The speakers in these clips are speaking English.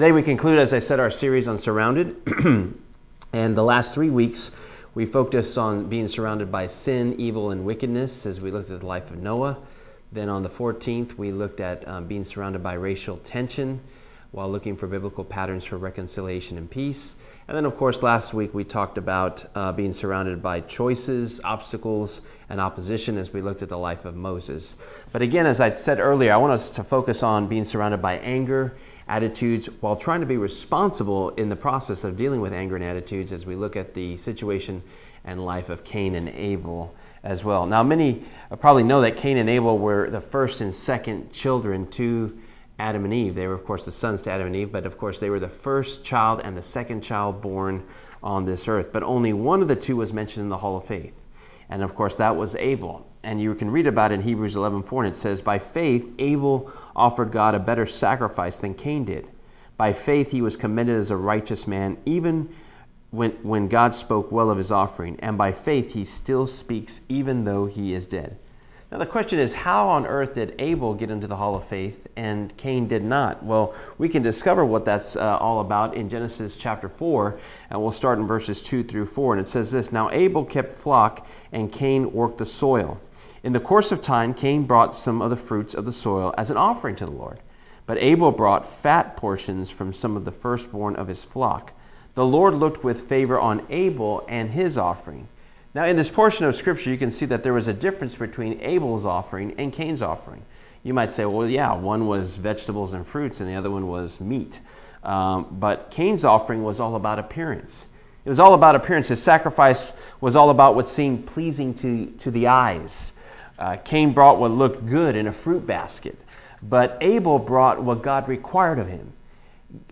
Today we conclude, as I said, our series on Surrounded. and the last three weeks, we focused on being surrounded by sin, evil, and wickedness as we looked at the life of Noah. Then on the 14th, we looked at um, being surrounded by racial tension while looking for biblical patterns for reconciliation and peace. And then, of course, last week we talked about uh, being surrounded by choices, obstacles, and opposition as we looked at the life of Moses. But again, as I said earlier, I want us to focus on being surrounded by anger, attitudes, while trying to be responsible in the process of dealing with anger and attitudes as we look at the situation and life of Cain and Abel as well. Now, many uh, probably know that Cain and Abel were the first and second children to Adam and Eve. They were, of course, the sons to Adam and Eve, but of course, they were the first child and the second child born on this earth. But only one of the two was mentioned in the Hall of Faith. And of course, that was Abel. And you can read about it in Hebrews 11:4 and it says, By faith, Abel offered God a better sacrifice than Cain did. By faith, he was commended as a righteous man, even when, when God spoke well of his offering. And by faith, he still speaks, even though he is dead. Now, the question is how on earth did Abel get into the Hall of Faith and Cain did not? Well, we can discover what that's uh, all about in Genesis chapter 4, and we'll start in verses 2 through 4. And it says this Now Abel kept flock, and Cain worked the soil. In the course of time, Cain brought some of the fruits of the soil as an offering to the Lord. But Abel brought fat portions from some of the firstborn of his flock. The Lord looked with favor on Abel and his offering now, in this portion of Scripture, you can see that there was a difference between Abel's offering and Cain's offering. You might say, well, yeah, one was vegetables and fruits and the other one was meat. Um, but Cain's offering was all about appearance. It was all about appearance. His sacrifice was all about what seemed pleasing to, to the eyes. Uh, Cain brought what looked good in a fruit basket, but Abel brought what God required of him.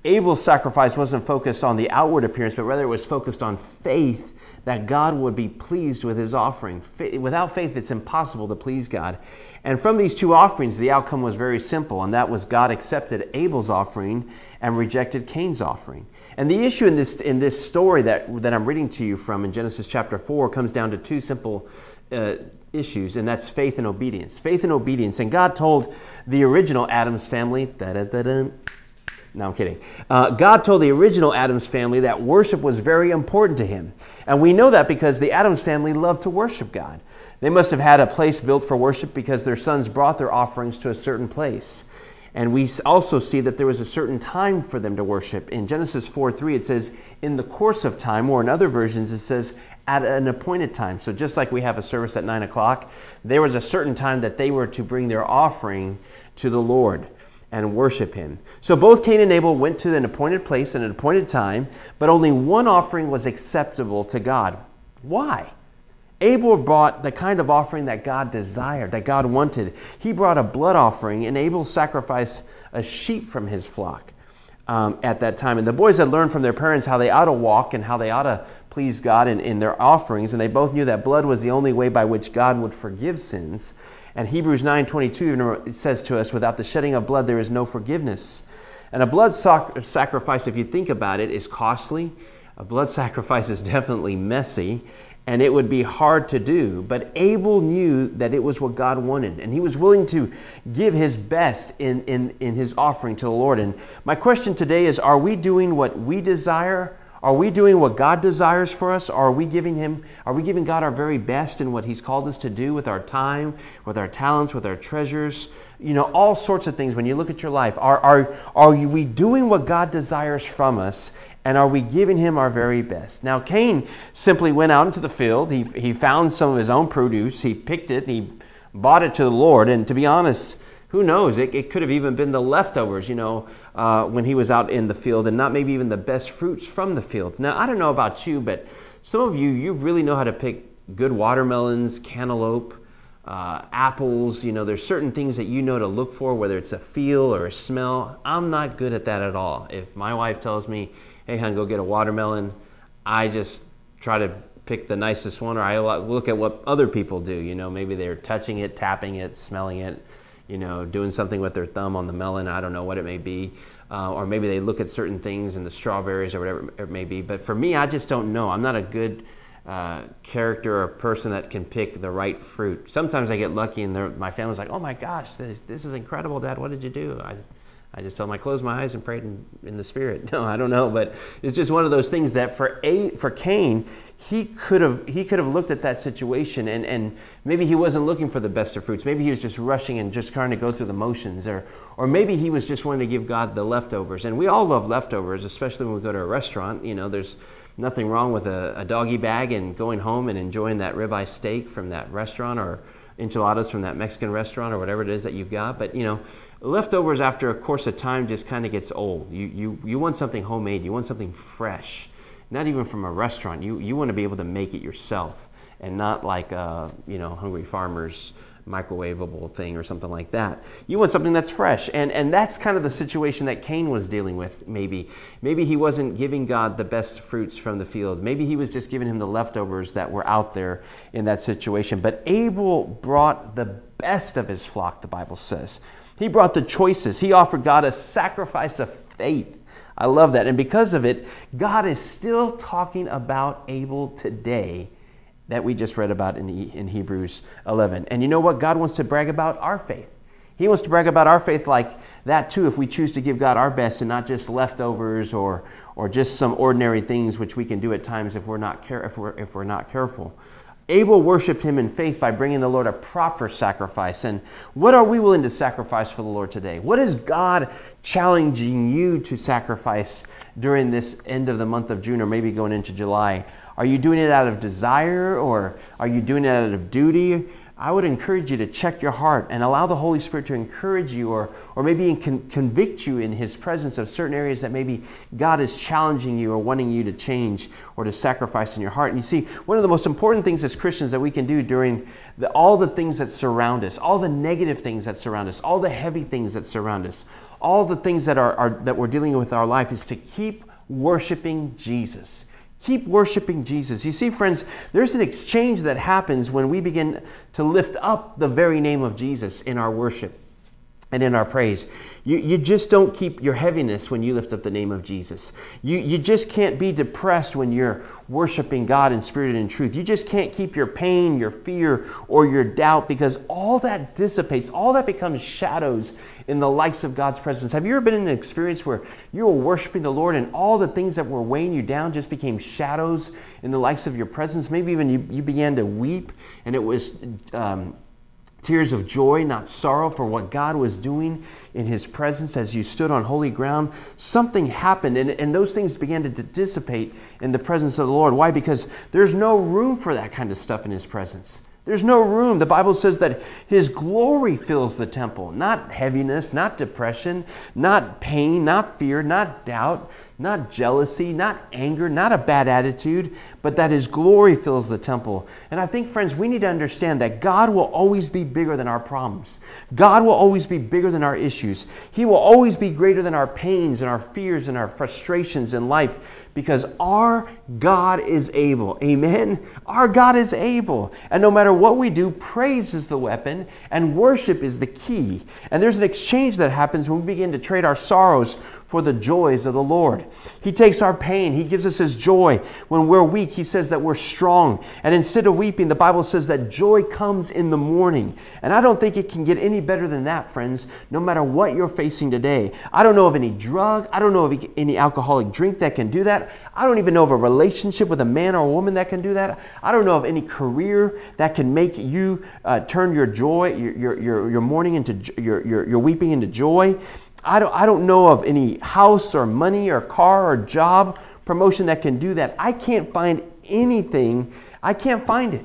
Abel's sacrifice wasn't focused on the outward appearance, but rather it was focused on faith that God would be pleased with his offering. Without faith, it's impossible to please God. And from these two offerings, the outcome was very simple, and that was God accepted Abel's offering and rejected Cain's offering. And the issue in this, in this story that, that I'm reading to you from in Genesis chapter 4 comes down to two simple uh, issues, and that's faith and obedience. Faith and obedience. And God told the original Adam's family, no, I'm kidding. Uh, God told the original Adams family that worship was very important to him. And we know that because the Adams family loved to worship God. They must have had a place built for worship because their sons brought their offerings to a certain place. And we also see that there was a certain time for them to worship. In Genesis 4 3, it says, in the course of time, or in other versions, it says, at an appointed time. So just like we have a service at 9 o'clock, there was a certain time that they were to bring their offering to the Lord and worship him. So both Cain and Abel went to an appointed place at an appointed time, but only one offering was acceptable to God. Why? Abel brought the kind of offering that God desired, that God wanted. He brought a blood offering, and Abel sacrificed a sheep from his flock um, at that time. And the boys had learned from their parents how they ought to walk and how they ought to please God in, in their offerings, and they both knew that blood was the only way by which God would forgive sins. And Hebrews 9:22 says to us, without the shedding of blood there is no forgiveness. And a blood sacrifice, if you think about it, is costly. A blood sacrifice is definitely messy, and it would be hard to do. But Abel knew that it was what God wanted, and he was willing to give his best in, in, in his offering to the Lord. And my question today is Are we doing what we desire? Are we doing what God desires for us? Are we giving Him, are we giving God our very best in what He's called us to do with our time, with our talents, with our treasures? You know, all sorts of things when you look at your life. Are, are, are we doing what God desires from us? And are we giving him our very best? Now, Cain simply went out into the field. He, he found some of his own produce. He picked it. He bought it to the Lord. And to be honest, who knows? It, it could have even been the leftovers, you know, uh, when he was out in the field, and not maybe even the best fruits from the field. Now, I don't know about you, but some of you, you really know how to pick good watermelons, cantaloupe, uh, apples. You know, there's certain things that you know to look for, whether it's a feel or a smell. I'm not good at that at all. If my wife tells me, hey, hon, go get a watermelon, I just try to pick the nicest one, or I look at what other people do. You know, maybe they're touching it, tapping it, smelling it you know, doing something with their thumb on the melon. I don't know what it may be. Uh, or maybe they look at certain things in the strawberries or whatever it may be. But for me, I just don't know. I'm not a good uh, character or person that can pick the right fruit. Sometimes I get lucky and my family's like, oh my gosh, this, this is incredible, Dad. What did you do? I, I just told him I closed my eyes and prayed in, in the spirit. No, I don't know, but it's just one of those things that for a for Cain, he could have he could have looked at that situation and, and maybe he wasn't looking for the best of fruits. Maybe he was just rushing and just trying to go through the motions or or maybe he was just wanting to give God the leftovers. And we all love leftovers, especially when we go to a restaurant. You know, there's nothing wrong with a, a doggy bag and going home and enjoying that ribeye steak from that restaurant or enchiladas from that Mexican restaurant or whatever it is that you've got. But you know, leftovers after a course of time just kind of gets old. You, you, you want something homemade, you want something fresh, not even from a restaurant. You, you want to be able to make it yourself and not like, uh, you know, Hungry Farmers microwavable thing or something like that. You want something that's fresh. And, and that's kind of the situation that Cain was dealing with, maybe. Maybe he wasn't giving God the best fruits from the field. Maybe he was just giving him the leftovers that were out there in that situation. But Abel brought the best of his flock, the Bible says. He brought the choices. He offered God a sacrifice of faith. I love that. And because of it, God is still talking about Abel today that we just read about in, in Hebrews 11. And you know what? God wants to brag about our faith. He wants to brag about our faith like that too, if we choose to give God our best and not just leftovers or, or just some ordinary things which we can do at times if we're not, care, if we're, if we're not careful. Abel worshiped him in faith by bringing the Lord a proper sacrifice. And what are we willing to sacrifice for the Lord today? What is God challenging you to sacrifice during this end of the month of June or maybe going into July? Are you doing it out of desire or are you doing it out of duty? I would encourage you to check your heart and allow the Holy Spirit to encourage you or, or maybe con- convict you in His presence of certain areas that maybe God is challenging you or wanting you to change or to sacrifice in your heart. And you see, one of the most important things as Christians that we can do during the, all the things that surround us, all the negative things that surround us, all the heavy things that surround us, all the things that, are, are that we're dealing with in our life is to keep worshiping Jesus. Keep worshiping Jesus. You see, friends, there's an exchange that happens when we begin to lift up the very name of Jesus in our worship and in our praise. You, you just don't keep your heaviness when you lift up the name of Jesus. You, you just can't be depressed when you're worshiping God in spirit and in truth. You just can't keep your pain, your fear, or your doubt because all that dissipates, all that becomes shadows in the likes of God's presence. Have you ever been in an experience where you were worshiping the Lord and all the things that were weighing you down just became shadows in the likes of your presence? Maybe even you, you began to weep and it was. Um, tears of joy, not sorrow, for what God was doing in His presence as you stood on holy ground. Something happened, and, and those things began to dissipate in the presence of the Lord. Why? Because there's no room for that kind of stuff in His presence. There's no room. The Bible says that His glory fills the temple, not heaviness, not depression, not pain, not fear, not doubt, not jealousy, not anger, not a bad attitude, but that His glory fills the temple. And I think, friends, we need to understand that God will always be bigger than our problems. God will always be bigger than our issues. He will always be greater than our pains and our fears and our frustrations in life because our God is able. Amen? Our God is able. And no matter what we do, praise is the weapon and worship is the key. And there's an exchange that happens when we begin to trade our sorrows for the joys of the Lord. He takes our pain, He gives us His joy. When we're weak, He says that we're strong. And instead of weeping, the Bible says that joy comes in the morning. And I don't think it can get any better than that, friends, no matter what you're facing today. I don't know of any drug, I don't know of any alcoholic drink that can do that. I don't even know of a relationship with a man or a woman that can do that. I don't know of any career that can make you uh, turn your joy, your, your, your, mourning into your, your, your weeping into joy. I don't, I don't know of any house or money or car or job promotion that can do that. I can't find anything. I can't find it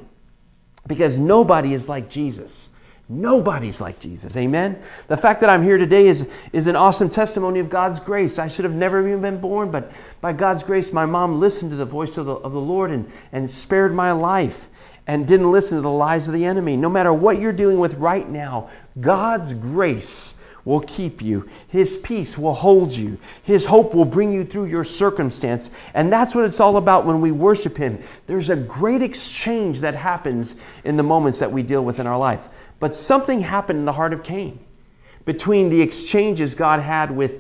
because nobody is like Jesus. Nobody's like Jesus. Amen. The fact that I'm here today is, is an awesome testimony of God's grace. I should have never even been born, but by God's grace, my mom listened to the voice of the, of the Lord and, and spared my life and didn't listen to the lies of the enemy. No matter what you're dealing with right now, God's grace will keep you. His peace will hold you. His hope will bring you through your circumstance. And that's what it's all about when we worship Him. There's a great exchange that happens in the moments that we deal with in our life. But something happened in the heart of Cain between the exchanges God had with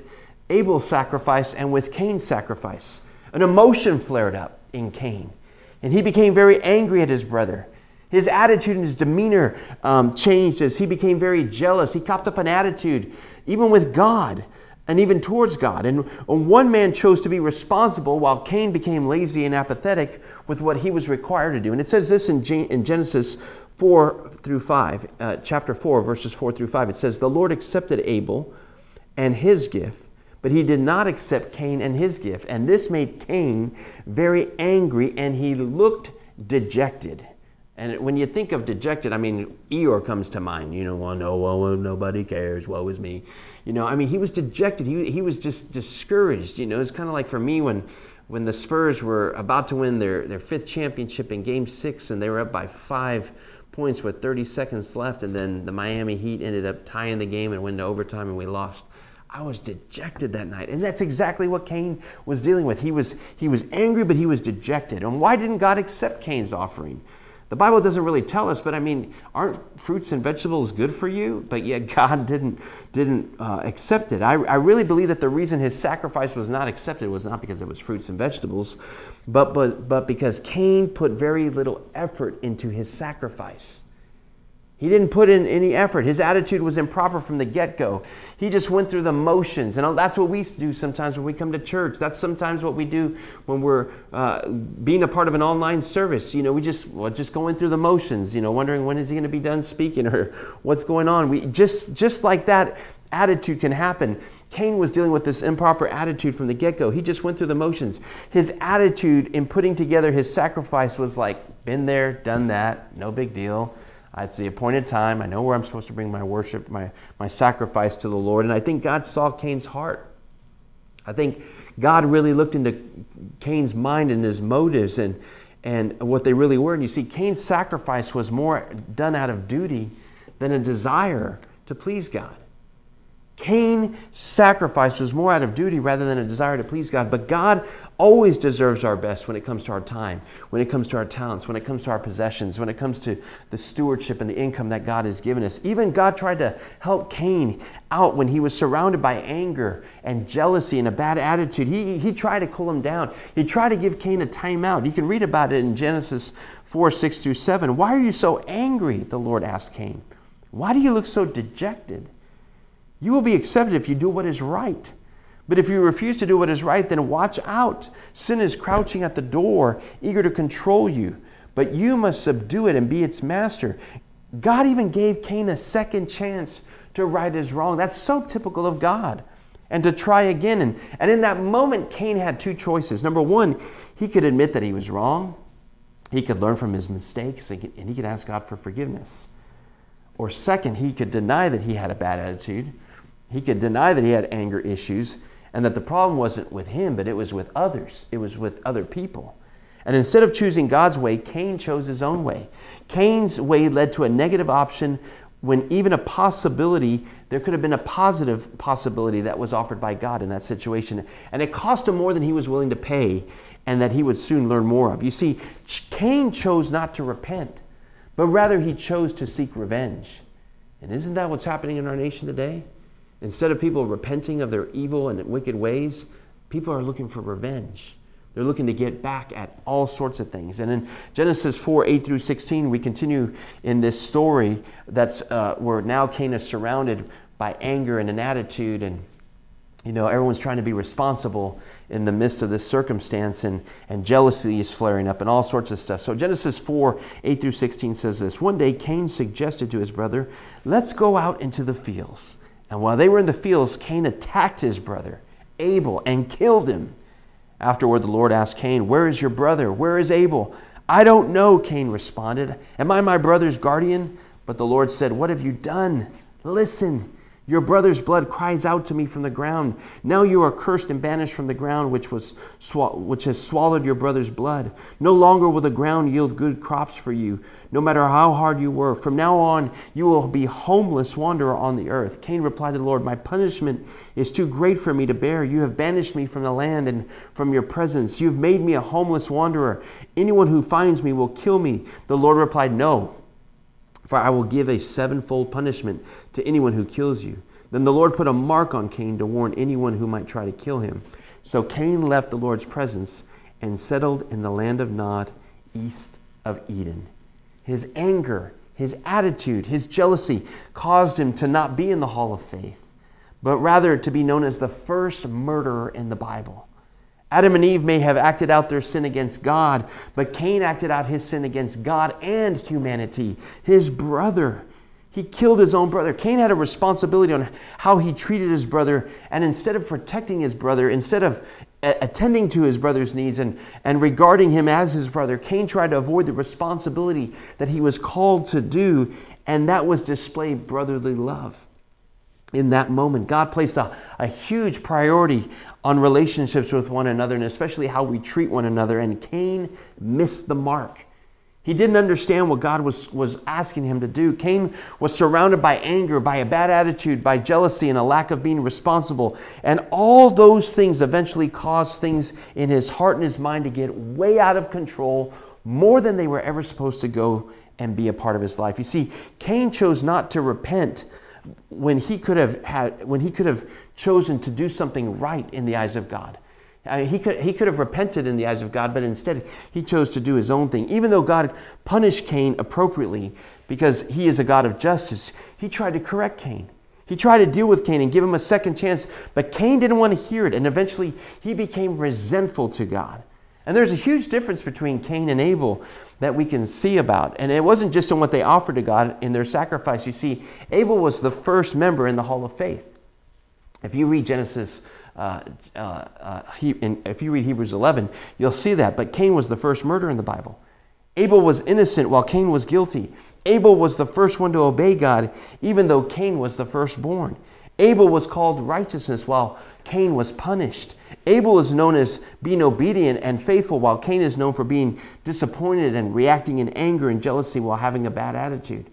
Abel's sacrifice and with Cain's sacrifice. An emotion flared up in Cain, and he became very angry at his brother. His attitude and his demeanor um, changed as he became very jealous. He copped up an attitude, even with God, and even towards God. And one man chose to be responsible while Cain became lazy and apathetic with what he was required to do. And it says this in, Genesis 4 through 5, uh, chapter 4, verses 4 through 5. It says, The Lord accepted Abel and his gift, but he did not accept Cain and his gift. And this made Cain very angry, and he looked dejected. And when you think of dejected, I mean, Eeyore comes to mind. You know, well, no, well, nobody cares. Woe is me. You know, I mean, he was dejected. He, he was just discouraged. You know, it's kind of like for me when when the Spurs were about to win their, their fifth championship in game six and they were up by five points with 30 seconds left, and then the Miami Heat ended up tying the game and went to overtime and we lost. I was dejected that night. And that's exactly what Cain was dealing with. He was, he was angry, but he was dejected. And why didn't God accept Cain's offering? The Bible doesn't really tell us, but I mean, aren't fruits and vegetables good for you? But yet God didn't, didn't uh, accept it. I, I really believe that the reason his sacrifice was not accepted was not because it was fruits and vegetables, but, but, but because Cain put very little effort into his sacrifice. He didn't put in any effort. His attitude was improper from the get go. He just went through the motions. And that's what we do sometimes when we come to church. That's sometimes what we do when we're uh, being a part of an online service. You know, we just, well, just going through the motions, you know, wondering when is he going to be done speaking or what's going on. We just, just like that attitude can happen. Cain was dealing with this improper attitude from the get go. He just went through the motions. His attitude in putting together his sacrifice was like, been there, done that, no big deal. It's the appointed time. I know where I'm supposed to bring my worship, my, my sacrifice to the Lord. And I think God saw Cain's heart. I think God really looked into Cain's mind and his motives and, and what they really were. And you see, Cain's sacrifice was more done out of duty than a desire to please God. Cain's sacrifice was more out of duty rather than a desire to please God. But God always deserves our best when it comes to our time, when it comes to our talents, when it comes to our possessions, when it comes to the stewardship and the income that God has given us. Even God tried to help Cain out when he was surrounded by anger and jealousy and a bad attitude. He, he tried to cool him down. He tried to give Cain a timeout. You can read about it in Genesis 4 6 through 7. Why are you so angry? The Lord asked Cain. Why do you look so dejected? You will be accepted if you do what is right. But if you refuse to do what is right, then watch out. Sin is crouching at the door, eager to control you. But you must subdue it and be its master. God even gave Cain a second chance to right his wrong. That's so typical of God. And to try again. And, and in that moment, Cain had two choices. Number one, he could admit that he was wrong, he could learn from his mistakes, and he could ask God for forgiveness. Or second, he could deny that he had a bad attitude he could deny that he had anger issues and that the problem wasn't with him, but it was with others, it was with other people. And instead of choosing God's way, Cain chose his own way. Cain's way led to a negative option when even a possibility, there could have been a positive possibility that was offered by God in that situation. And it cost him more than he was willing to pay and that he would soon learn more of. You see, Cain chose not to repent, but rather he chose to seek revenge. And isn't that what's happening in our nation today? Instead of people repenting of their evil and wicked ways, people are looking for revenge. They're looking to get back at all sorts of things. And in Genesis 4 8 through 16, we continue in this story that's uh, where now Cain is surrounded by anger and an attitude, and you know, everyone's trying to be responsible in the midst of this circumstance, and, and jealousy is flaring up, and all sorts of stuff. So, Genesis 4 8 through 16 says this One day, Cain suggested to his brother, Let's go out into the fields. And while they were in the fields, Cain attacked his brother, Abel, and killed him. Afterward, the Lord asked Cain, Where is your brother? Where is Abel? I don't know, Cain responded. Am I my brother's guardian? But the Lord said, What have you done? Listen. Your brother's blood cries out to me from the ground. Now you are cursed and banished from the ground which, was which has swallowed your brother's blood. No longer will the ground yield good crops for you, no matter how hard you work. From now on, you will be homeless wanderer on the earth. Cain replied to the Lord, My punishment is too great for me to bear. You have banished me from the land and from your presence. You have made me a homeless wanderer. Anyone who finds me will kill me. The Lord replied, No for I will give a sevenfold punishment to anyone who kills you. Then the Lord put a mark on Cain to warn anyone who might try to kill him. So Cain left the Lord's presence and settled in the land of Nod, east of Eden. His anger, his attitude, his jealousy caused him to not be in the hall of faith. but rather to be known as the first murderer in the Bible. Adam and Eve may have acted out their sin against God, but Cain acted out his sin against God and humanity, his brother. He killed his own brother. Cain had a responsibility on how he treated his brother, and instead of protecting his brother, instead of uh, attending to his brother's needs and, and regarding him as his brother, Cain tried to avoid the responsibility that he was called to do, and that was display brotherly love. In that moment, God placed a, a huge priority on relationships with one another and especially how we treat one another. And Cain missed the mark. He didn't understand what God was, was asking him to do. Cain was surrounded by anger, by a bad attitude, by jealousy, and a lack of being responsible. And all those things eventually caused things in his heart and his mind to get way out of control, more than they were ever supposed to go and be a part of his life. You see, Cain chose not to repent when he could have had when he could have chosen to do something right in the eyes of God. I mean, he, could, he could have repented in the eyes of God, but instead he chose to do his own thing. Even though God punished Cain appropriately because he is a God of justice, he tried to correct Cain. He tried to deal with Cain and give him a second chance, but Cain didn't want to hear it, and eventually he became resentful to God. And there's a huge difference between Cain and Abel that we can see about. And it wasn't just in what they offered to God in their sacrifice. You see, Abel was the first member in the Hall of Faith. If you read Genesis, uh, uh, uh, he, if you read Hebrews 11, you'll see that. But Cain was the first murderer in the Bible. Abel was innocent while Cain was guilty. Abel was the first one to obey God, even though Cain was the firstborn. Abel was called righteousness while Cain was punished. Abel is known as being obedient and faithful, while Cain is known for being disappointed and reacting in anger and jealousy while having a bad attitude.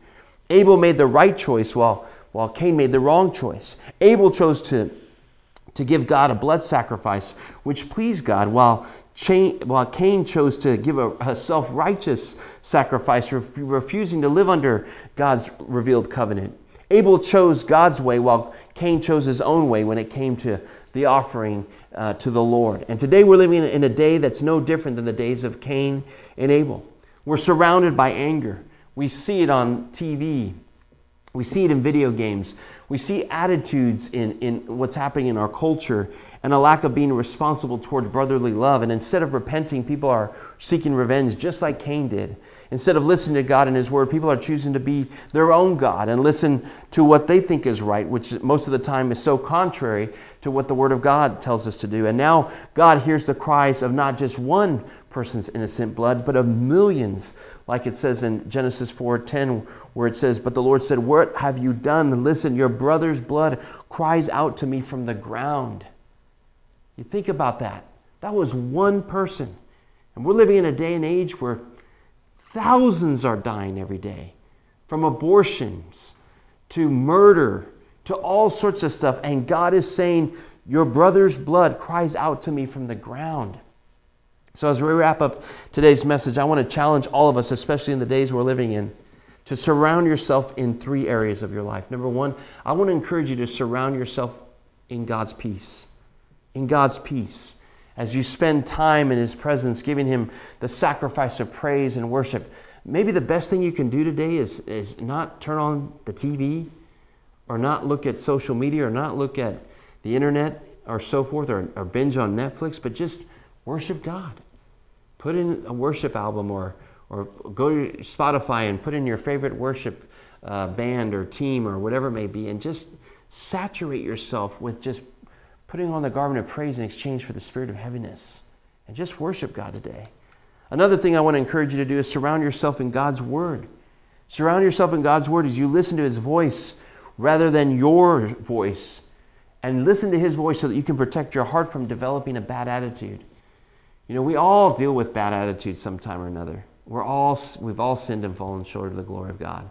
Abel made the right choice while while Cain made the wrong choice. Abel chose to, to give God a blood sacrifice, which pleased God, while, while Cain chose to give a, a self righteous sacrifice, refusing to live under God's revealed covenant. Abel chose God's way, while Cain chose his own way when it came to the offering uh, to the Lord. And today we're living in a day that's no different than the days of Cain and Abel. We're surrounded by anger. We see it on TV. We see it in video games. We see attitudes in, in what's happening in our culture and a lack of being responsible towards brotherly love. And instead of repenting, people are seeking revenge just like Cain did. Instead of listening to God and His Word, people are choosing to be their own God and listen to what they think is right, which most of the time is so contrary to what the Word of God tells us to do. And now God hears the cries of not just one person's innocent blood, but of millions, like it says in Genesis 4:10, where it says, But the Lord said, What have you done? Listen, your brother's blood cries out to me from the ground. You think about that. That was one person. And we're living in a day and age where thousands are dying every day from abortions to murder to all sorts of stuff. And God is saying, Your brother's blood cries out to me from the ground. So, as we wrap up today's message, I want to challenge all of us, especially in the days we're living in to surround yourself in three areas of your life. Number one, I want to encourage you to surround yourself in God's peace. In God's peace. As you spend time in His presence, giving Him the sacrifice of praise and worship, maybe the best thing you can do today is, is not turn on the TV or not look at social media or not look at the internet or so forth or, or binge on Netflix, but just worship God. Put in a worship album or or go to Spotify and put in your favorite worship uh, band or team or whatever it may be, and just saturate yourself with just putting on the garment of praise in exchange for the spirit of heaviness. And just worship God today. Another thing I want to encourage you to do is surround yourself in God's Word. Surround yourself in God's Word as you listen to His voice rather than your voice. And listen to His voice so that you can protect your heart from developing a bad attitude. You know, we all deal with bad attitudes sometime or another. We're all, we've all sinned and fallen short of the glory of God.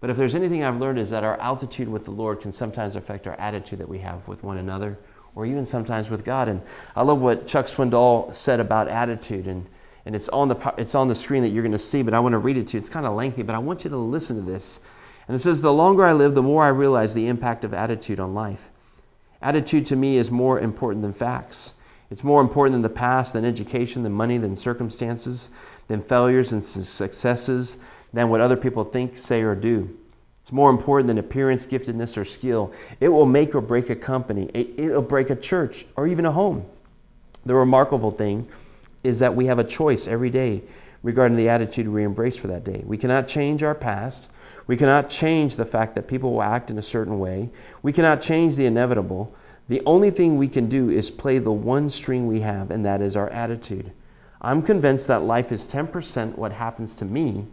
But if there's anything I've learned is that our altitude with the Lord can sometimes affect our attitude that we have with one another or even sometimes with God. And I love what Chuck Swindoll said about attitude. And, and it's, on the, it's on the screen that you're going to see, but I want to read it to you. It's kind of lengthy, but I want you to listen to this. And it says, The longer I live, the more I realize the impact of attitude on life. Attitude to me is more important than facts. It's more important than the past, than education, than money, than circumstances than failures and successes, than what other people think, say, or do. It's more important than appearance, giftedness, or skill. It will make or break a company, it, will break a church, or even a home. The remarkable thing is that we have a choice every day regarding the attitude we embrace for that day. We cannot change our past. We cannot change the fact that people will act in a certain way. We cannot change the inevitable. The only thing we can do is play the one string we have, and that is our attitude. I'm convinced that life is 10% what happens to me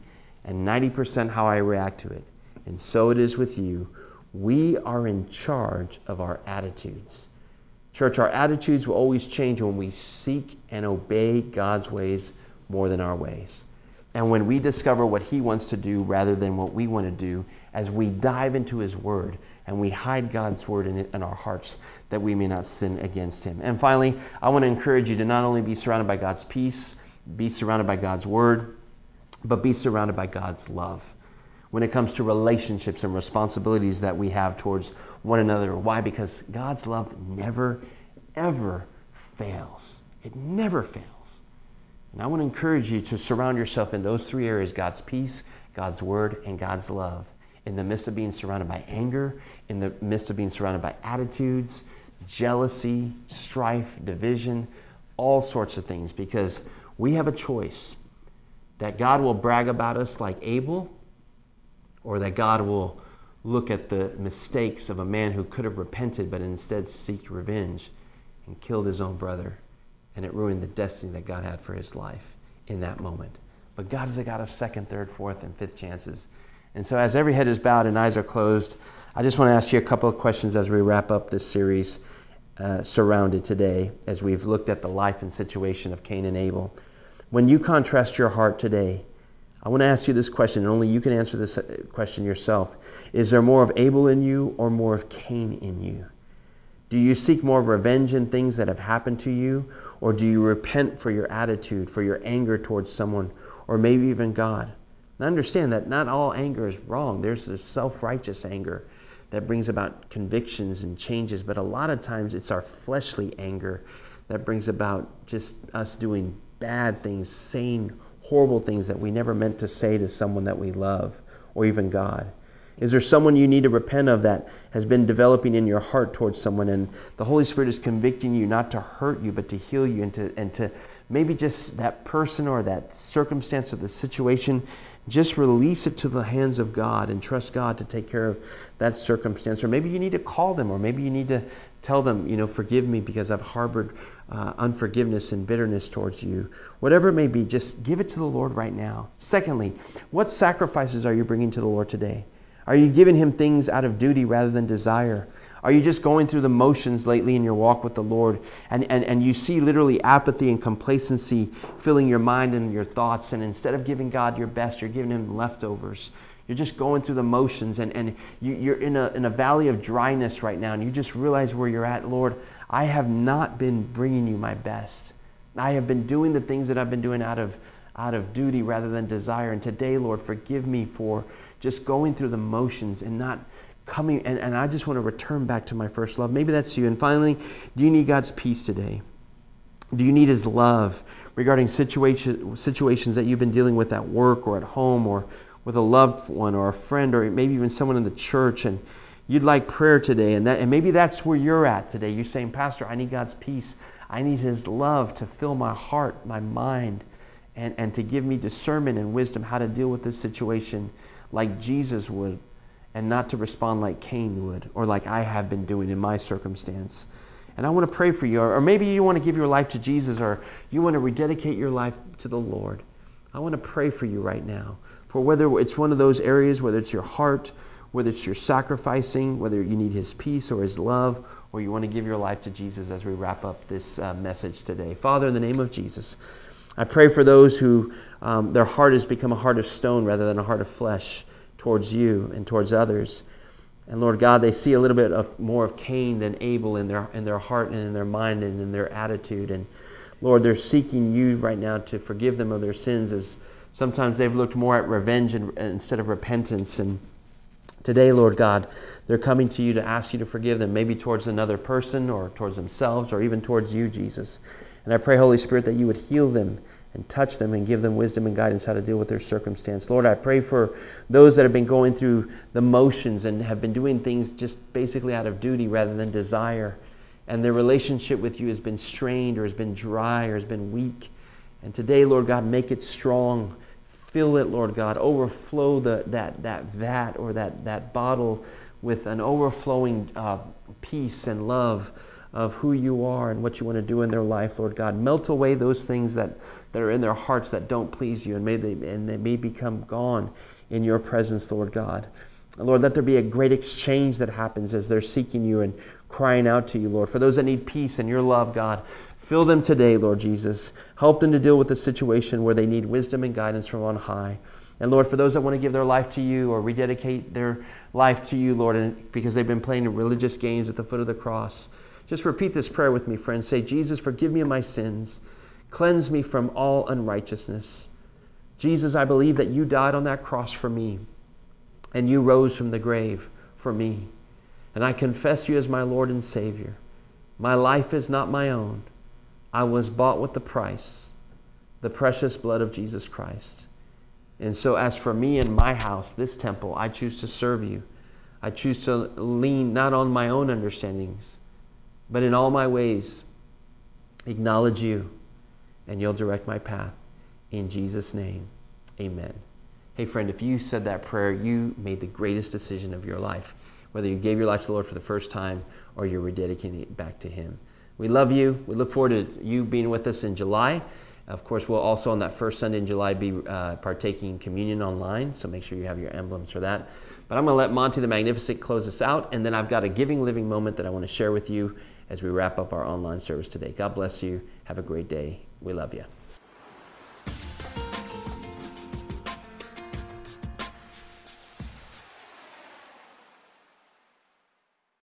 and 90% how I react to it. And so it is with you. We are in charge of our attitudes. Church, our attitudes will always change when we seek and obey God's ways more than our ways. And when we discover what He wants to do rather than what we want to do, as we dive into His Word and we hide God's Word in, in our hearts that we may not sin against Him. And finally, I want to encourage you to not only be surrounded by God's peace, be surrounded by God's Word, but be surrounded by God's love when it comes to relationships and responsibilities that we have towards one another. Why? Because God's love never, ever fails. It never fails. And I want to encourage you to surround yourself in those three areas God's peace, God's word, and God's love. In the midst of being surrounded by anger, in the midst of being surrounded by attitudes, jealousy, strife, division, all sorts of things, because we have a choice that God will brag about us like Abel or that God will look at the mistakes of a man who could have repented but instead seeked revenge and killed his own brother. And it ruined the destiny that God had for his life in that moment. But God is a God of second, third, fourth, and fifth chances. And so, as every head is bowed and eyes are closed, I just want to ask you a couple of questions as we wrap up this series, uh, Surrounded today, as we've looked at the life and situation of Cain and Abel. When you contrast your heart today, I want to ask you this question, and only you can answer this uh, question yourself. Is there more of Abel in you or more of Cain in you? Do you seek more revenge in things that have happened to you, or do you repent for your attitude, for your anger towards someone, or maybe even God? Now understand that not all anger is wrong. There's this self righteous anger that brings about convictions and changes, but a lot of times it's our fleshly anger that brings about just us doing bad things, saying horrible things that we never meant to say to someone that we love or even God? Is there someone you need to repent of that has been developing in your heart towards someone and the Holy Spirit is convicting you not to hurt you but to heal you and to, and to maybe just that person or that circumstance or the situation, just release it to the hands of God and trust God to take care of that circumstance. Or maybe you need to call them or maybe you need to tell them, you know, forgive me because I've harbored uh, unforgiveness and bitterness towards you. Whatever it may be, just give it to the Lord right now. Secondly, what sacrifices are you bringing to the Lord today? Are you giving Him things out of duty rather than desire? Are you just going through the motions lately in your walk with the Lord and, and, and you see literally apathy and complacency filling your mind and your thoughts, and instead of giving God your best, you're giving Him leftovers? You're just going through the motions and, and you, are in a, in a valley of dryness right now, and you just realize where you're at. Lord, I have not been bringing you my best. I have been doing the things that I've been doing out of, out of duty rather than desire. And today, Lord, forgive me for just going through the motions and not coming. And, and I just want to return back to my first love. Maybe that's you. And finally, do you need God's peace today? Do you need His love regarding situation, situations that you've been dealing with at work or at home or with a loved one or a friend or maybe even someone in the church? And you'd like prayer today, and, that, and maybe that's where you're at today. You're saying, Pastor, I need God's peace. I need His love to fill my heart, my mind, and, and to give me discernment and wisdom how to deal with this situation like Jesus would, and not to respond like Cain would, or like I have been doing in my circumstance. And I want to pray for you. Or, maybe you want to give your life to Jesus, or you want to rededicate your life to the Lord. I want to pray for you right now. For whether it's one of those areas, whether it's your heart, whether it's your sacrificing, whether you need His peace or His love, or you want to give your life to Jesus as we wrap up this uh, message today. Father, in the name of Jesus, I pray for those who um, their heart has become a heart of stone rather than a heart of flesh towards you and towards others. And Lord God, they see a little bit of more of Cain than Abel in their in their heart and in their mind and in their attitude. And Lord, they're seeking you right now to forgive them of their sins as sometimes they've looked more at revenge and, instead of repentance. And Today, Lord God, they're coming to you to ask you to forgive them, maybe towards another person or towards themselves or even towards you, Jesus. And I pray, Holy Spirit, that you would heal them and touch them and give them wisdom and guidance how to deal with their circumstance. Lord, I pray for those that have been going through the motions and have been doing things just basically out of duty rather than desire. And their relationship with you has been strained or has been dry or has been weak. And today, Lord God, make it strong. Fill it, Lord God. Overflow the, that, that vat or that, that bottle with an overflowing uh, peace and love of who you are and what you want to do in their life, Lord God. Melt away those things that, that are in their hearts that don't please you, and may they, and they may become gone in your presence, Lord God. Lord, let there be a great exchange that happens as they're seeking you and crying out to you, Lord. For those that need peace and your love, God, fill them today, Lord Jesus. Help them to deal with the situation where they need wisdom and guidance from on high. And Lord, for those that want to give their life to you or rededicate their life to you, Lord, because they've been playing religious games at the foot of the cross, just repeat this prayer with me, friends. Say, Jesus, forgive me of my sins. Cleanse me from all unrighteousness. Jesus, I believe that you died on that cross for me and you rose from the grave for me. And I confess you as my Lord and Savior. My life is not my own. I was bought with the price, the precious blood of Jesus Christ. And so, as for me and my house, this temple, I choose to serve you. I choose to lean not on my own understandings, but in all my ways, acknowledge you, and you'll direct my path. In Jesus' name, amen. Hey, friend, if you said that prayer, you made the greatest decision of your life, whether you gave your life to the Lord for the first time or you're rededicating it back to Him. We love you. We look forward to you being with us in July. Of course, we'll also on that first Sunday in July be uh, partaking communion online, so make sure you have your emblems for that. But I'm going to let Monty the Magnificent close us out, and then I've got a giving living moment that I want to share with you as we wrap up our online service today. God bless you. Have a great day. We love you.